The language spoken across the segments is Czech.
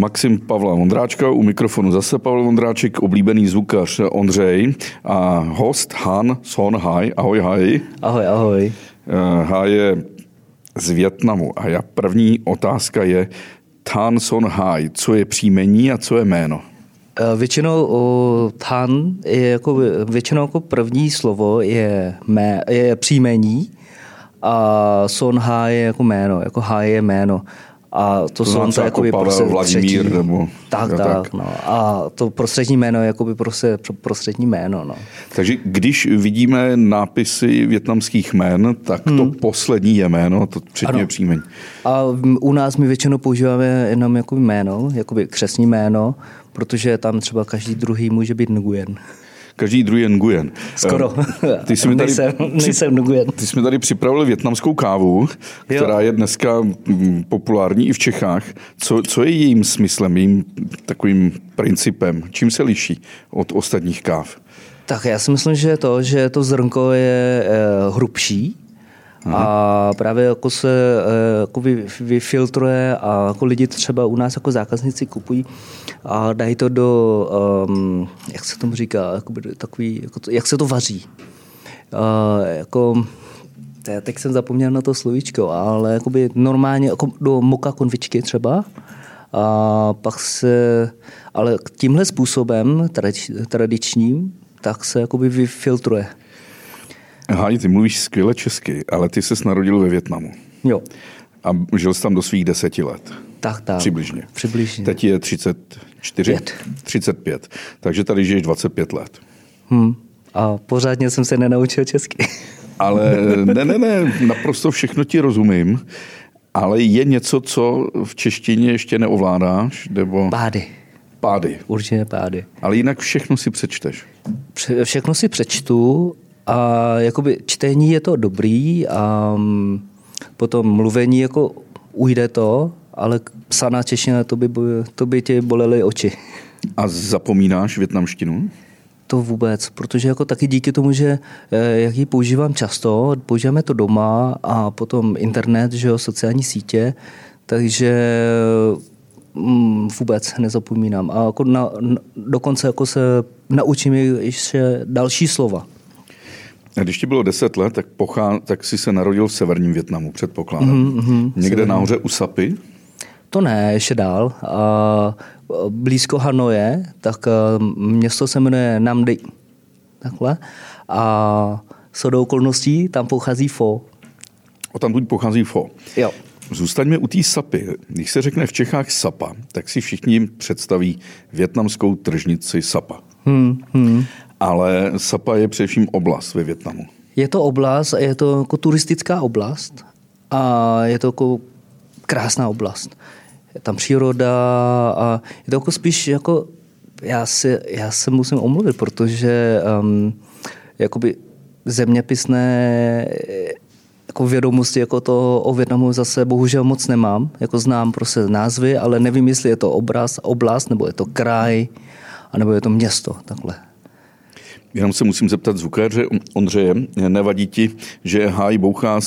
Maxim Pavla Vondráčka, u mikrofonu zase Pavel Vondráček, oblíbený zvukař Ondřej a host Han Son Hai. Ahoj Hai. Ahoj, ahoj. Uh, Hai je z Větnamu a já první otázka je Tan Son Hai, co je příjmení a co je jméno? Eh, většinou uh, Tan je jako, většinou jako první slovo je, mé, je příjmení a Son Hai je jako jméno, jako Hai je jméno. A to, to jsou to jako Pavel, prostě Vladimír třetí. nebo... Tak, tak, tak. No. A to prostřední jméno je jakoby prostě prostřední jméno. No. Takže když vidíme nápisy větnamských jmén, tak to hmm. poslední je jméno, to přední je příjmení. A u nás my většinou používáme jenom jako jméno, jakoby křesní jméno, protože tam třeba každý druhý může být Nguyen každý druhý je Nguyen. Skoro. Eh, ty jsi mi tady, nejsem, nejsem Nguyen. Ty jsi mi tady připravil větnamskou kávu, která jo. je dneska mm, populární i v Čechách. Co, co je jejím smyslem, jejím takovým principem? Čím se liší od ostatních káv? Tak já si myslím, že to, že to zrnko je eh, hrubší, Aha. A právě jako se eh, jako vy, vyfiltruje a jako lidi třeba u nás jako zákazníci kupují a dají to do, um, jak se tomu říká, jakoby takový, jako to, jak se to vaří. Uh, jako, teď jsem zapomněl na to slovíčko, ale jakoby normálně jako do moka konvičky třeba. A pak se, ale tímhle způsobem tradič, tradičním, tak se jakoby vyfiltruje. Háj, ty mluvíš skvěle česky, ale ty se narodil ve Větnamu. Jo. A žil jsi tam do svých deseti let. Tak, tak. Přibližně. Přibližně. Teď je 34? Pět. 35. Takže tady žiješ 25 let. Hmm. A pořádně jsem se nenaučil česky. Ale ne, ne, ne, naprosto všechno ti rozumím. Ale je něco, co v češtině ještě neovládáš? Nebo... Pády. Pády. Určitě pády. Ale jinak všechno si přečteš. Všechno si přečtu a jakoby čtení je to dobrý a mm, potom mluvení jako ujde to, ale psaná čeština, to by, to by tě bolely oči. A zapomínáš větnamštinu? To vůbec, protože jako taky díky tomu, že eh, jak ji používám často, používáme to doma a potom internet, že jo, sociální sítě, takže mm, vůbec nezapomínám. A jako na, dokonce jako se naučím ještě další slova. Když ti bylo 10 let, tak, pochá, tak jsi se narodil v severním Větnamu, předpokládám. Mm-hmm, Někde severní. nahoře u Sapy? To ne, ještě dál. A blízko Hanoje, tak město se jmenuje Namdi. Takhle. A do okolností tam pochází Fo. O tam buď pochází Fo. Jo. Zůstaňme u té sapy. Když se řekne v Čechách sapa, tak si všichni představí větnamskou tržnici sapa. Hmm, hmm ale Sapa je především oblast ve Větnamu. Je to oblast, je to jako turistická oblast a je to jako krásná oblast. Je tam příroda a je to jako spíš jako, já, si, já se musím omluvit, protože um, jakoby zeměpisné jako vědomosti jako to o Větnamu zase bohužel moc nemám. Jako znám prostě názvy, ale nevím, jestli je to obraz, oblast, nebo je to kraj, anebo je to město, takhle. Jenom se musím zeptat zvukaře Ondřeje, nevadí ti, že háj bouchá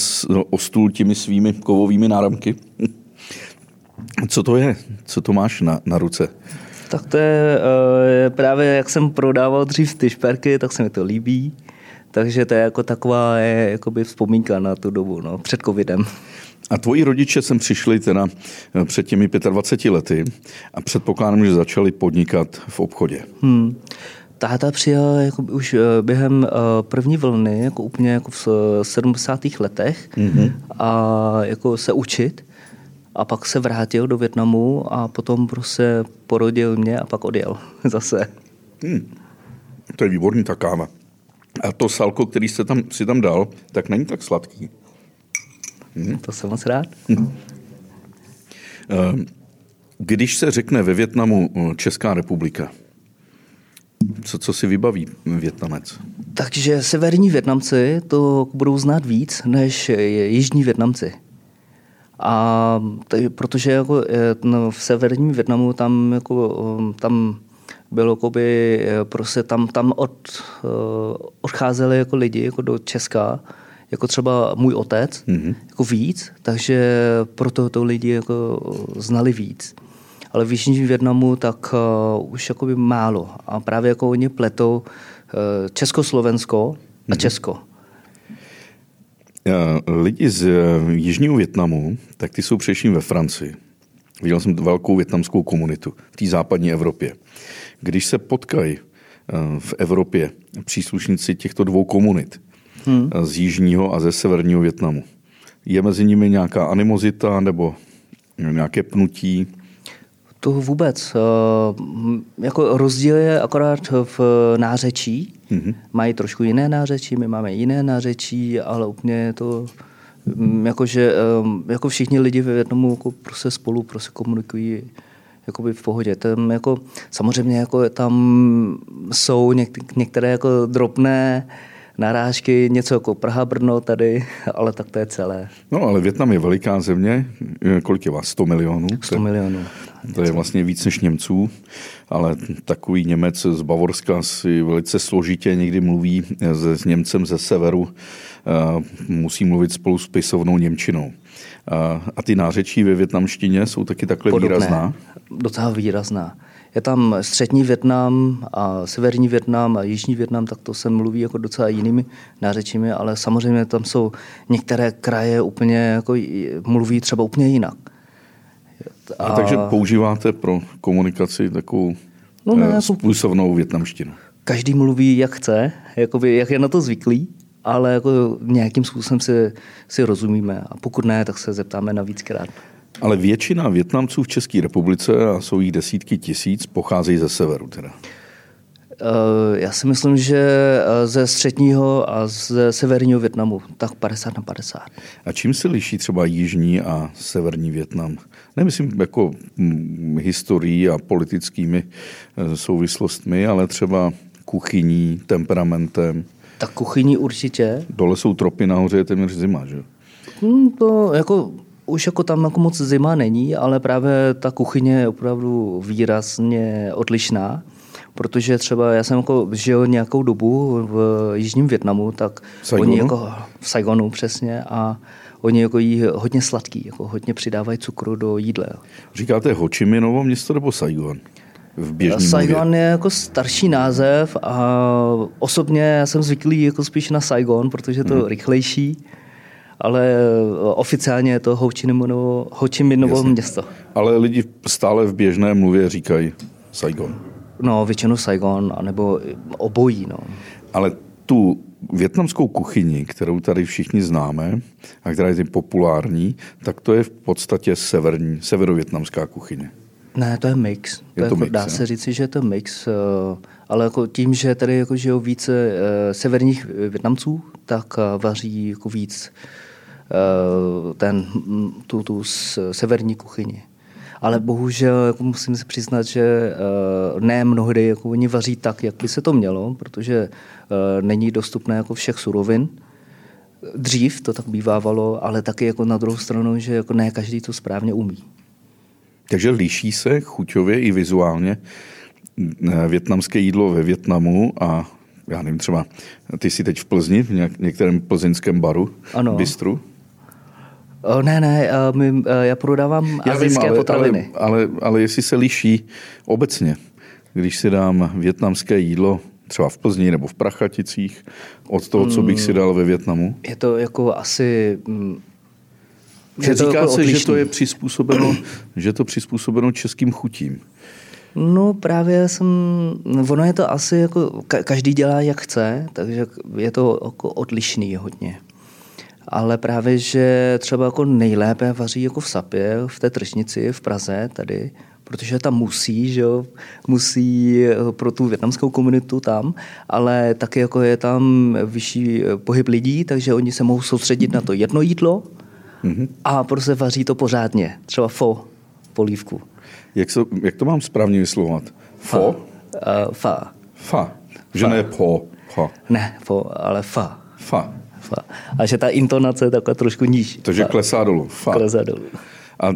o stůl těmi svými kovovými náramky? Co to je? Co to máš na, na ruce? Tak to je uh, právě, jak jsem prodával dřív ty šperky, tak se mi to líbí. Takže to je jako taková je, jakoby vzpomínka na tu dobu, no, před covidem. A tvoji rodiče sem přišli teda eh, před těmi 25 lety a předpokládám, že začali podnikat v obchodě. Hmm táta přijel jako už eh, během eh, první vlny, jako úplně jako v 70. letech mm-hmm. a jako se učit a pak se vrátil do Větnamu a potom prostě porodil mě a pak odjel zase. Hmm. To je výborný ta káva. A to salko, který jste tam, si tam dal, tak není tak sladký. Hmm. To jsem moc rád. Hmm. Když se řekne ve Větnamu Česká republika, co, co si vybaví Větnamec? Takže severní Větnamci to budou znát víc než jižní Větnamci. A tady, protože jako no, v severním Větnamu tam, jako, tam bylo jakoby, eh, prostě tam, tam od, eh, odcházeli jako lidi jako do Česka, jako třeba můj otec, mm-hmm. jako víc, takže proto to lidi jako znali víc. Ale v Jižním Větnamu tak uh, už jakoby málo. A právě jako oni pletou uh, Československo a Česko. Lidi z Jižního Větnamu, tak ty jsou především ve Francii. Viděl jsem velkou větnamskou komunitu v té západní Evropě. Když se potkají v Evropě příslušníci těchto dvou komunit, hmm. z jižního a ze severního Větnamu, je mezi nimi nějaká animozita nebo nějaké pnutí? To vůbec. Eh, jako rozdíl je akorát v nářečí. Mm-hmm. Mají trošku jiné nářečí, my máme jiné nářečí, ale úplně je to mm, jakože jako všichni lidi ve Větnamu jako prostě spolu prostě komunikují jakoby v pohodě. Tam jako, samozřejmě jako tam jsou něk- některé jako drobné uh, narážky, něco jako Praha, Brno tady, ale tak to je celé. No ale Větnam je veliká země, kolik je vás? 100 milionů? 100 milionů. To je vlastně víc než Němců, ale takový Němec z Bavorska si velice složitě někdy mluví s Němcem ze severu, musí mluvit spolu s pisovnou Němčinou. A ty nářečí ve větnamštině jsou taky takhle Podobné, výrazná? Docela výrazná. Je tam střední Větnam a severní Větnam a jižní Větnam, tak to se mluví jako docela jinými nářečími, ale samozřejmě tam jsou některé kraje úplně jako mluví třeba úplně jinak. A, a takže používáte pro komunikaci takovou no ne, eh, způsobnou větnamštinu? Každý mluví, jak chce, jakoby, jak je na to zvyklý, ale jako nějakým způsobem si, si rozumíme. A pokud ne, tak se zeptáme na víckrát. Ale většina Větnamců v České republice, a jsou jich desítky tisíc, pocházejí ze severu teda. Eh, já si myslím, že eh, ze středního a ze severního Větnamu, tak 50 na 50. A čím se liší třeba jižní a severní Větnam? Nemyslím jako hm, historií a politickými eh, souvislostmi, ale třeba kuchyní, temperamentem. Tak kuchyní určitě. Dole jsou tropy, nahoře je téměř zima, že? Hmm, to jako už jako tam jako moc zima není, ale právě ta kuchyně je opravdu výrazně odlišná, protože třeba já jsem jako žil nějakou dobu v jižním Větnamu, tak Saigonu? oni jako v Saigonu přesně a oni jako jí hodně sladký, jako hodně přidávají cukru do jídla. Říkáte Ho Chi Minovo město nebo Saigon? v běžném Saigon mluvě. je jako starší název a osobně já jsem zvyklý jako spíš na Saigon, protože je to hmm. rychlejší ale eh, oficiálně je to Ho Chi Minovo, Ho Chi Minovo město. Ale lidi stále v běžné mluvě říkají Saigon. No, většinou Saigon, anebo obojí. No. Ale tu větnamskou kuchyni, kterou tady všichni známe a která je populární, tak to je v podstatě severní, severovětnamská kuchyně. Ne, to je mix. To je to jako, mix dá je? se říci, že je to mix, eh, ale jako tím, že tady jako žijou více eh, severních Větnamců, tak vaří jako víc ten, tu, tu severní kuchyni. Ale bohužel jako musím si přiznat, že eh, ne mnohdy jako oni vaří tak, jak by se to mělo, protože eh, není dostupné jako všech surovin. Dřív to tak bývávalo, ale taky jako na druhou stranu, že jako ne každý to správně umí. Takže liší se chuťově i vizuálně větnamské jídlo ve Větnamu a já nevím, třeba ty jsi teď v Plzni, v některém plzeňském baru, ano. bistru. Ne, ne, my, já prodávám já azijské vím, ale, potraviny. Ale, ale, ale jestli se liší obecně, když si dám větnamské jídlo třeba v Plzni nebo v Prachaticích od toho, co bych si hmm. dal ve Větnamu? Je to jako asi... Mm, je to říká jako se, odlišný. že to je přizpůsobeno, že to přizpůsobeno českým chutím. No právě jsem, ono je to asi jako, každý dělá jak chce, takže je to jako odlišný hodně ale právě, že třeba jako nejlépe vaří jako v Sapě, v té tržnici v Praze tady, protože tam musí, že jo, musí eh, pro tu větnamskou komunitu tam, ale taky jako je tam vyšší eh, pohyb lidí, takže oni se mohou soustředit na to jedno jídlo mm-hmm. a prostě vaří to pořádně, třeba fo, polívku. Jak, se, jak to mám správně vyslovovat? Fo? Fa. Uh, fa. Fa. Že fa. ne po. Fa. Ne, po, ale fa. Fa fa. A že ta intonace je taková trošku níž. Takže klesá dolů. Fa. Klesá dolů. A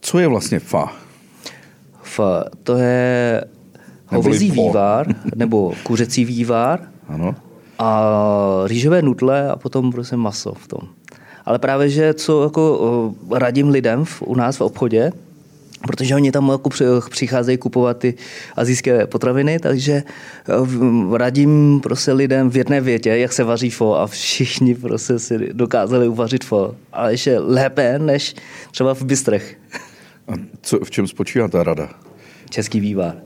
co je vlastně fa? Fa, to je hovězí vývar, nebo kuřecí vývar. Ano. A rýžové nudle a potom prostě maso v tom. Ale právě, že co jako radím lidem v, u nás v obchodě, protože oni tam jako přicházejí kupovat ty azijské potraviny, takže eh, radím prostě lidem v jedné větě, jak se vaří fo a všichni prostě si dokázali uvařit fo. Ale ještě lépe, než třeba v Bystrech. A co, v čem spočívá ta rada? Český vývar.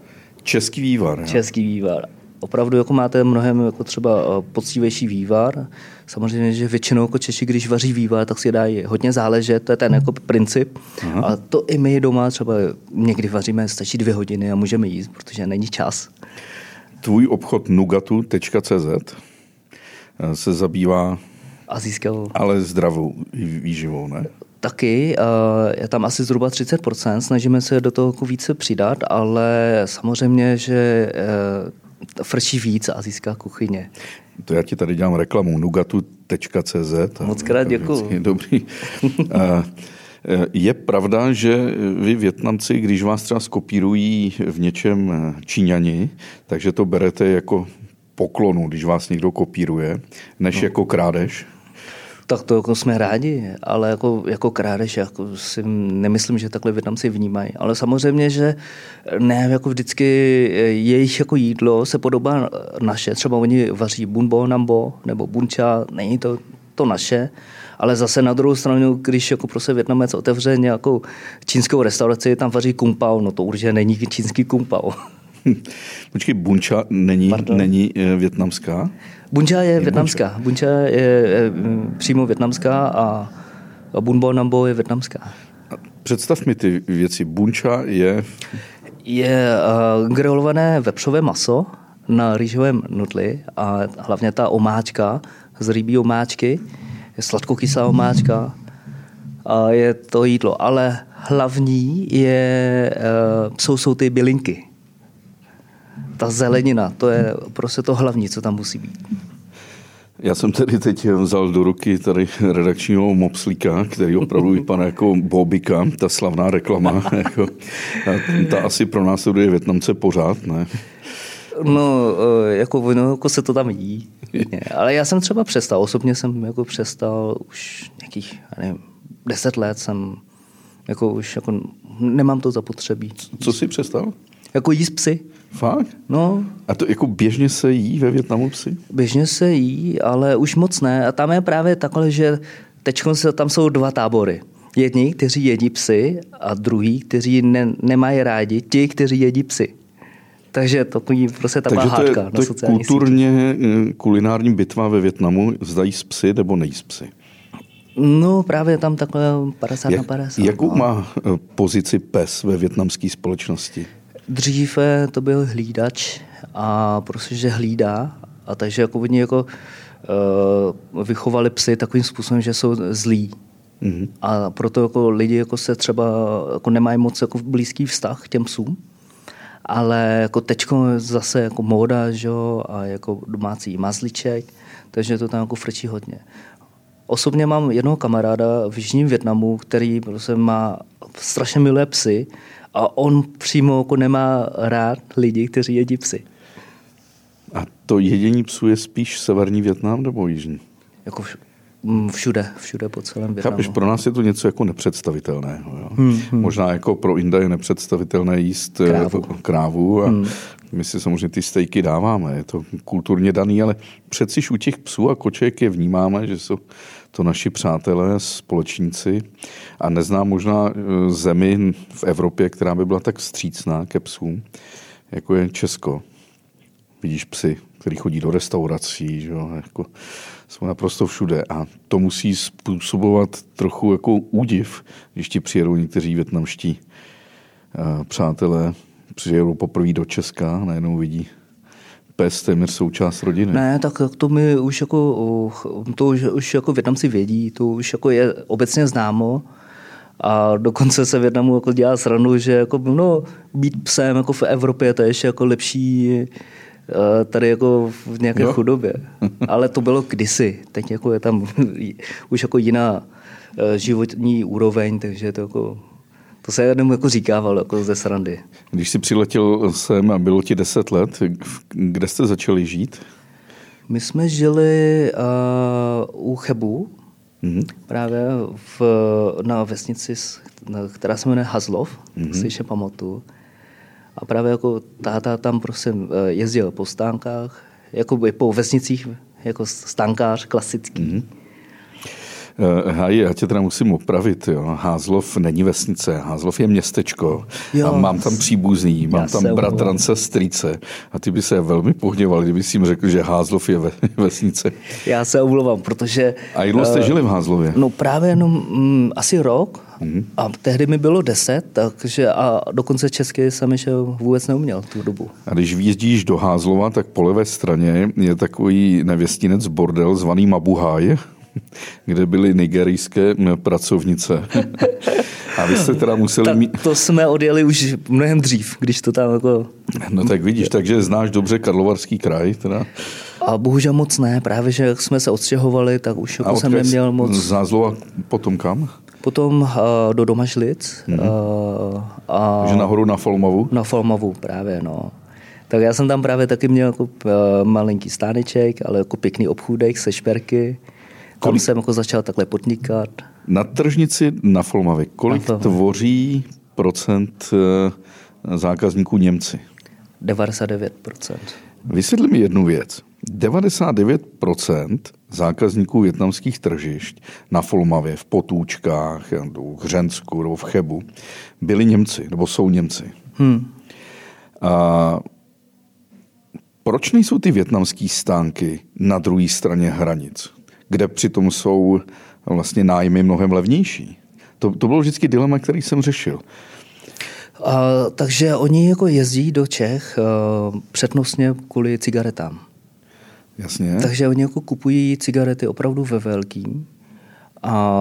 Český vývar. Jo? Český vývar opravdu jako máte mnohem jako třeba eh, poctivější vývar. Samozřejmě, že většinou jako Češi, když vaří vývar, tak si dají hodně záležet, to je ten jako princip. Aha. A to i my doma třeba někdy vaříme, stačí dvě hodiny a můžeme jíst, protože není čas. Tvůj obchod nugatu.cz eh, se zabývá Azijskou. Ale zdravou výživou, ne? Taky, je tam asi zhruba 30%, snažíme se do toho jako více přidat, ale samozřejmě, že eh, frčí víc azijská kuchyně. To já ti tady dělám reklamu nugatu.cz. Moc krát děkuji. Dobrý. E, je pravda, že vy Větnamci, když vás třeba skopírují v něčem Číňani, takže to berete jako poklonu, když vás někdo kopíruje, než no. jako krádež? Tak to jako jsme rádi, ale jako, jako krádež jako si nemyslím, že takhle Větnamci vnímají. Ale samozřejmě, že ne jako vždycky jejich jako jídlo se podobá naše. Třeba oni vaří bunbo nambo nebo buncha, není to to naše, ale zase na druhou stranu, když jako prostě Větnamec otevře nějakou čínskou restauraci, tam vaří kung pao, no to určitě není čínský kung pao. Počkej, buncha není, není eh, větnamská? Buncha je, je větnamská. Buncha je, je přímo větnamská a, a bunbo nambo je větnamská. Představ mi ty věci. Buncha je... Je uh, grilované vepřové maso na rýžovém nutli a hlavně ta omáčka z rybí omáčky, je sladkokyslá omáčka a je to jídlo. Ale hlavní je, uh, jsou, jsou ty bylinky ta zelenina, to je prostě to hlavní, co tam musí být. Já jsem tedy teď vzal do ruky tady redakčního mopslíka, který opravdu vypadá jako Bobika, ta slavná reklama. jako, ta asi pro nás je Větnamce pořád, ne? No, eh, jako, no, jako se to tam jí. Ale já jsem třeba přestal, osobně jsem jako přestal už nějakých, nevím, deset let jsem jako už jako nemám to zapotřebí. Co jsi přestal? Jako jíst psy. Fakt? No. A to jako běžně se jí ve Větnamu psy? Běžně se jí, ale už moc ne. A tam je právě takhle, že teď tam jsou dva tábory. Jedni, kteří jedí psy a druhý, kteří ne, nemají rádi ti, kteří jedí psy. Takže to je prostě taková Takže to je, to je kulturně sítě. Eh, kulinární bitva ve Větnamu, zdají z psy nebo nejí psy? No právě tam takhle 50 Jak, na 50. Jakou no. má eh, pozici pes ve větnamské společnosti? Dříve to byl hlídač a prostě, že hlídá a takže jako oni jako uh, vychovali psy takovým způsobem, že jsou zlí. Mm-hmm. A proto jako lidi jako se třeba jako nemají moc jako blízký vztah k těm psům. Ale jako teďko zase jako móda, že a jako domácí mazliček, takže to tam jako frčí hodně. Osobně mám jednoho kamaráda v Jižním Větnamu, který prostě má strašně milé psy a on přímo jako nemá rád lidi, kteří jedí psy. A to jedění psů je spíš severní Větnam nebo jižní? Jako všude, všude po celém Větnamu. Chápeš, pro nás je to něco jako nepředstavitelného. Jo? Hmm, hmm. Možná jako pro Inda je nepředstavitelné jíst eh, krávu, krávu a hmm. my si samozřejmě ty stejky dáváme, je to kulturně daný, ale přeci u těch psů a koček je vnímáme, že jsou to naši přátelé, společníci a neznám možná e, zemi v Evropě, která by byla tak vstřícná ke psům, jako je Česko. Vidíš psy, který chodí do restaurací, že jo, jako jsou naprosto všude a to musí způsobovat trochu jako údiv, když ti přijedou někteří větnamští e, přátelé, přijedou poprvé do Česka a najednou vidí pes téměř součást rodiny. Ne, tak to my už jako, to už, už jako Větnamci vědí, to už jako je obecně známo. A dokonce se Větnamu jako dělá sranu, že jako, no, být psem jako v Evropě to je ještě jako lepší eh, tady jako v nějaké jo. chudobě. Ale to bylo kdysi. Teď jako je tam už jako jiná eh, životní úroveň, takže to jako to se jenom jako říkával jako ze srandy. Když jsi přiletěl sem a bylo ti deset let, kde jste začali žít? My jsme žili uh, u Chebu Mm-hmm. Právě v, na vesnici, která se jmenuje Hazlov, mm-hmm. si ještě pamatuju. A právě jako táta tam prostě jezdil po stánkách, jako po vesnicích, jako stánkář klasický. Mm-hmm. Haj, já tě teda musím opravit. Jo. Házlov není vesnice, Házlov je městečko. Jo. A mám tam příbuzný, mám tam bratrance, strýce. A ty by se velmi pohněval, kdyby si jim řekl, že Házlov je ve, vesnice. Já se omlouvám, protože... A jak jste uh, žili v Házlově? No právě jenom mm, asi rok. Mm-hmm. A tehdy mi bylo deset, takže a dokonce česky jsem ještě vůbec neuměl tu dobu. A když výjezdíš do Házlova, tak po levé straně je takový nevěstinec bordel zvaný Mabuhaj kde byly nigerijské pracovnice. A vy jste teda museli Ta, mít... To jsme odjeli už mnohem dřív, když to tam jako... No tak vidíš, takže znáš dobře Karlovarský kraj teda. A bohužel moc ne, právě že jsme se odstěhovali, tak už jako jsem neměl moc... Z Názlova potom kam? Potom uh, do Domažlic. Hmm. Uh, a... Že nahoru na Folmavu? Na Folmavu právě, no. Tak já jsem tam právě taky měl jako uh, malinký stáneček, ale jako pěkný obchůdek se šperky. Tam jsem jako začal takhle podnikat. Na tržnici na Folmavě, kolik na tvoří procent eh, zákazníků Němci? 99%. Vysvětli mi jednu věc. 99% zákazníků větnamských tržišť na Folmavě, v Potůčkách, v Hřensku nebo v Chebu byli Němci, nebo jsou Němci. Hmm. A proč nejsou ty větnamské stánky na druhé straně hranic? Kde přitom jsou vlastně nájmy mnohem levnější. To, to bylo vždycky dilema, který jsem řešil. Uh, takže oni jako jezdí do Čech uh, přednostně kvůli cigaretám. Jasně. Takže oni jako kupují cigarety opravdu ve velkým a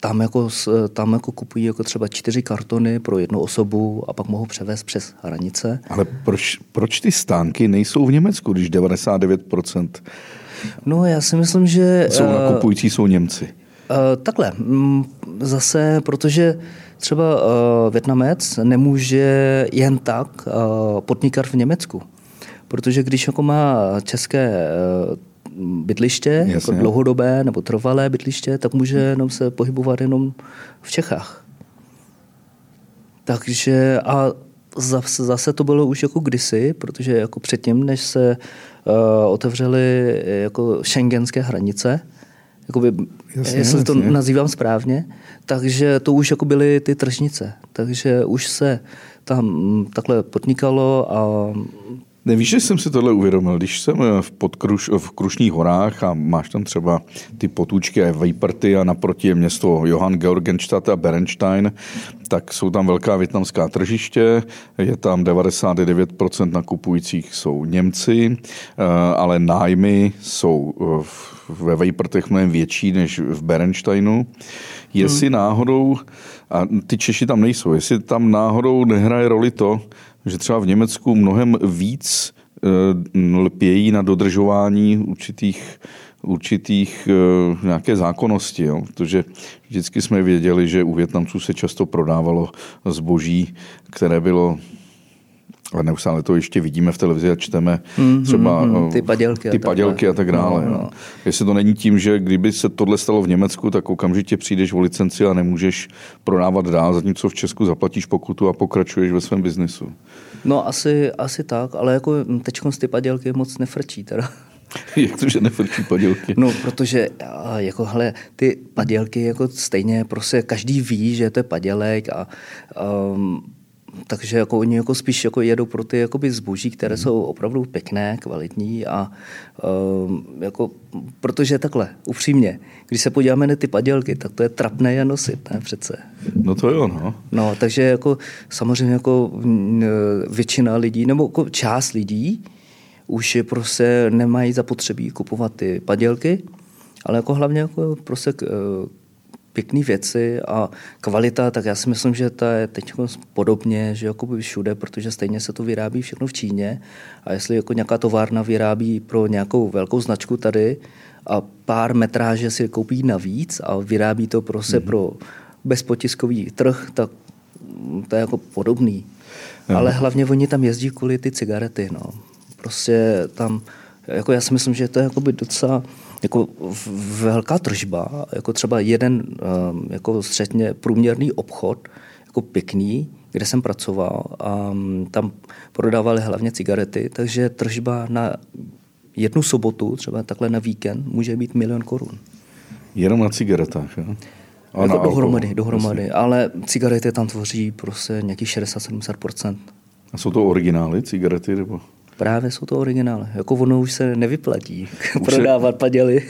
tam jako, tam jako kupují jako třeba čtyři kartony pro jednu osobu a pak mohou převést přes hranice. Ale proč, proč ty stánky nejsou v Německu, když 99% No já si myslím, že... Jsou eh, nakupující, jsou Němci. Uh, takhle, mm, zase, protože třeba Větnamec nemůže jen tak podnikat v Německu. Protože když jako má české uh, bydliště, jako dlouhodobé nebo trvalé bydliště, tak může jenom se pohybovat jenom v Čechách. Takže a zase, zase to bylo už jako kdysi, protože jako předtím, než se uh, otevřely jako šengenské hranice, jakoby, jasně, jestli jasně. to nazývám správně, takže to už jako byly ty tržnice. Takže už se tam takhle podnikalo a Nevíš, že jsem si tohle uvědomil, když jsem eh, v, podkruš, v Krušních horách a máš tam třeba ty potůčky a Vejparty a naproti je město Johann Georgenstadt a Berenstein, tak jsou tam velká větnamská tržiště, je tam 99% nakupujících jsou Němci, eh, ale nájmy jsou eh, ve Vejprtech mnohem větší než v Berensteinu. Jestli hmm. náhodou, a ty Češi tam nejsou, jestli tam náhodou nehraje roli to, že třeba v Německu mnohem víc eh, lpějí na dodržování určitých určitých uh, nějaké zákonnosti, jo? protože vždycky jsme věděli, že u Větnamců se často prodávalo zboží, které bylo ale neustále to ještě vidíme v televizi a čteme mm, třeba mm, ty padělky, ty a, padělky a tak dále. No, no. Jestli to není tím, že kdyby se tohle stalo v Německu, tak okamžitě přijdeš o licenci a nemůžeš prodávat dál, zatímco v Česku zaplatíš pokutu a pokračuješ ve svém biznesu. No asi, asi tak, ale jako teď ty padělky moc nefrčí teda. Jak to, že nefrčí padělky? No, protože jako, hele, ty padělky jako stejně prostě každý ví, že to je padělek a um, takže jako oni jako spíš jako jedou pro ty jakoby zboží, které mm. jsou opravdu pěkné, kvalitní a um, jako, protože takhle, upřímně, když se podíváme na ty padělky, tak to je trapné je nosit, ne přece. No to jo, no. No, takže jako samozřejmě jako většina lidí, nebo jako část lidí už je prostě nemají zapotřebí kupovat ty padělky, ale jako hlavně jako prostě pěkné věci a kvalita, tak já si myslím, že to je teď podobně, že jako všude, protože stejně se to vyrábí všechno v Číně a jestli jako nějaká továrna vyrábí pro nějakou velkou značku tady a pár metráže si koupí navíc a vyrábí to prostě mm-hmm. pro bezpotiskový trh, tak to je jako podobný. Mm. Ale hlavně oni tam jezdí kvůli ty cigarety. No. Prostě tam, jako já si myslím, že to je jako by docela jako velká tržba, jako třeba jeden jako středně průměrný obchod, jako pěkný, kde jsem pracoval a tam prodávali hlavně cigarety, takže tržba na jednu sobotu, třeba takhle na víkend, může být milion korun. Jenom na cigaretách, jo? A jako dohromady, dohromady, ale cigarety tam tvoří prostě nějaký 60-70%. A jsou to originály cigarety, nebo? Právě jsou to originály. Jako ono už se nevyplatí už prodávat je... paděly,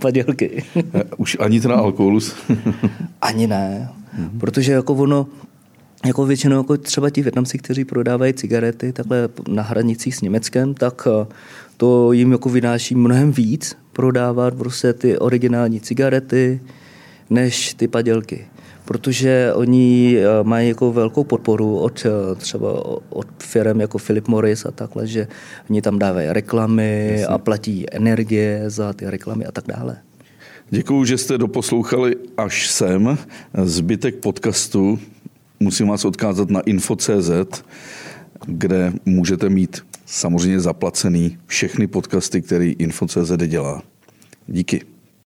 padělky. Už ani ten alkoholus? ani ne, mm-hmm. protože jako ono, jako většinou jako třeba ti Větnamci, kteří prodávají cigarety takhle na hranicích s Německem, tak eh, to jim jako vynáší mnohem víc prodávat prostě ty originální cigarety, než ty padělky. Protože oni eh, mají jako velkou podporu od eh, třeba od firm jako Philip Morris a takhle, že oni tam dávají reklamy Jasně. a platí energie za ty reklamy a tak dále. Děkuji, že jste doposlouchali až sem. Zbytek podcastu musím vás odkázat na info.cz, kde můžete mít samozřejmě zaplacený všechny podcasty, který info.cz dělá. Díky.